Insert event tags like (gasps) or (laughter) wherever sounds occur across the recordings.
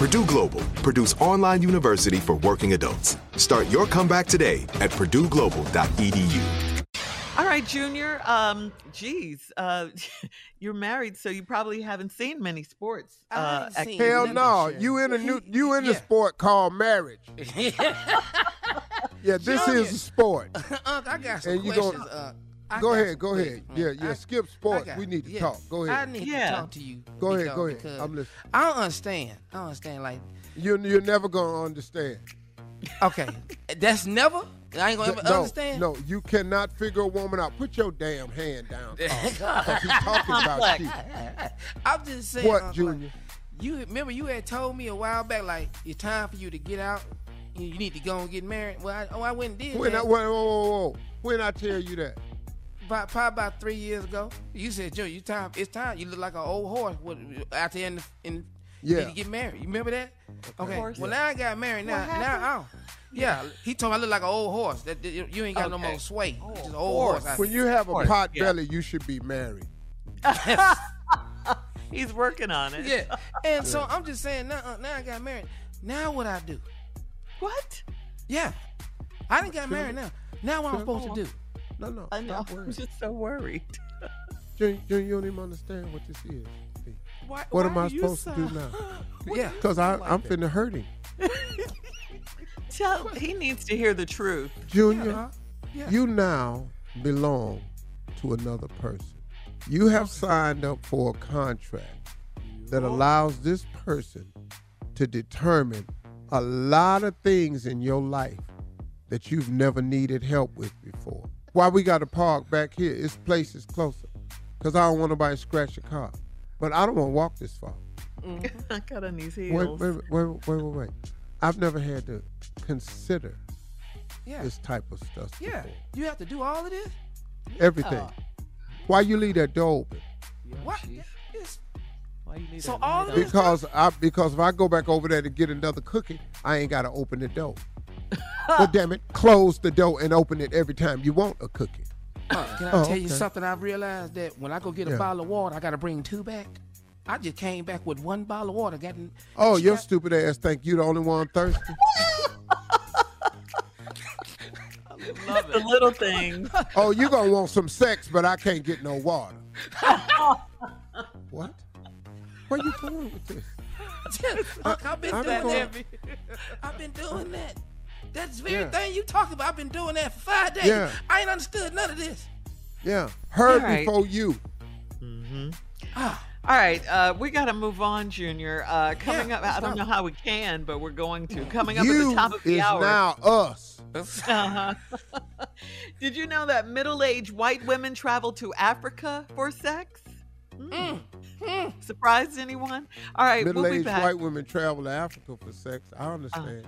Purdue Global, Purdue's online university for working adults. Start your comeback today at purdueglobal.edu. All right, Junior. Um, geez, uh, (laughs) you're married, so you probably haven't seen many sports. Uh, Hell no, you in a new you in a sport called marriage. (laughs) yeah, this Junior. is a sport. (laughs) Unc, I got some And you questions. gonna- uh, I Go ahead, go ahead. questions, Yeah, yeah. I- Skip I sports. We need to yeah. talk. Go ahead. I need Yeah. to talk to you. Go ahead, go ahead. I'm listening. I don't understand. I don't understand. Like, You you're never gonna understand. okay, that's never. I ain't gonna ever no, understand. no, you cannot figure a woman out. Put your damn hand down, (laughs) because he's talking about you. (laughs) I'm just saying. What, Unc, like, Junior? you remember you had told me a while back, like it's time for you to get out. You, you need to go and get married. Well, I, oh, I went and did When I, that. whoa, whoa, whoa, whoa. When I tell you that? About, probably about three years ago. You said, Joe, you time. It's time. You look like an old horse with, out there in the, in. Yeah. need to get married. You remember that? Okay. course. Well, now I got married. Now, now I don't. Yeah, he told me I look like an old horse. That, that you you ain't got no more sway. Oh, Just an old horse. course. out When you have a course, pot yeah. belly, you should be married. (laughs) He's working on it. yeah. And so I'm just saying now. uh, Now I got married. Now what I do? What? Yeah. I didn't got married now. Now what I'm supposed to do? No, no. I know. stop (laughs) I'm just so worried. Junior, Junior, you don't even understand what this is. Why, What why am I supposed so- to do now? (gasps) Yeah. Because I'm finna hurt him. (laughs) Tell he needs to hear the truth. Junior. Yeah. you now belong to another person. You have signed up for a contract that allows this person to determine a lot of things in your life that you've never needed help with before. Why we got to park back here? This place is closer. Because I don't want nobody to scratch your car. But I don't want to walk this far. Mm-hmm. (laughs) I got on these heels. Wait, wait, wait, wait, wait, I've never had to consider Yeah. this type of stuff Yeah. before. You have to do all of this? Everything. Why you leave that door open? What? It's- Why you need So that all of this- Because I because if I go back over there to get another cookie, I ain't gotta open the door. Well damn it, close the door and open it every time you want a cookie. Uh, can I Oh, tell you okay. something I've realized that when I go get a Yeah. bottle of water, I got to bring two back? I just came back with one bottle of water. Got Oh, your stupid ass think you the only one thirsty? (laughs) Love the little things. oh, you gonna want some sex, but I can't get no water. what? Where you going with this? (laughs) Look, I've been I- I doing that. I've been doing that. That's the very Yeah. thing you talk about. I've been doing that for five days. Yeah. I ain't understood none of this. Yeah, heard All right. before you. All right, uh, we got to move on, Junior. Uh, coming Yeah, up, I don't go. know how we can, but we're going to. Coming up at the top of the is hour. now us. Uh-huh. (laughs) Did you know that middle-aged white women travel to Africa for sex? Mm. Surprised anyone? All right, Middle-aged back. white women travel to Africa for sex. I understand.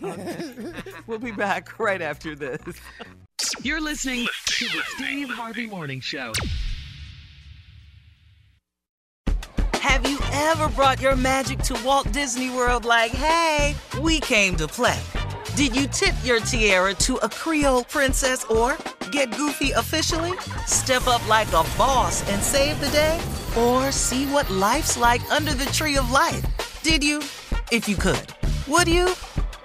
(laughs) We'll be back right after this. You're listening to the Steve Harvey Morning Show. Have you ever brought your magic to Walt Disney World like, hey, we came to play? Did you tip your tiara to a Creole princess or get goofy officially? Step up like a boss and save the day? Or see what life's like under the tree of life? Did you? If you could. Would you?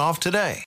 off today.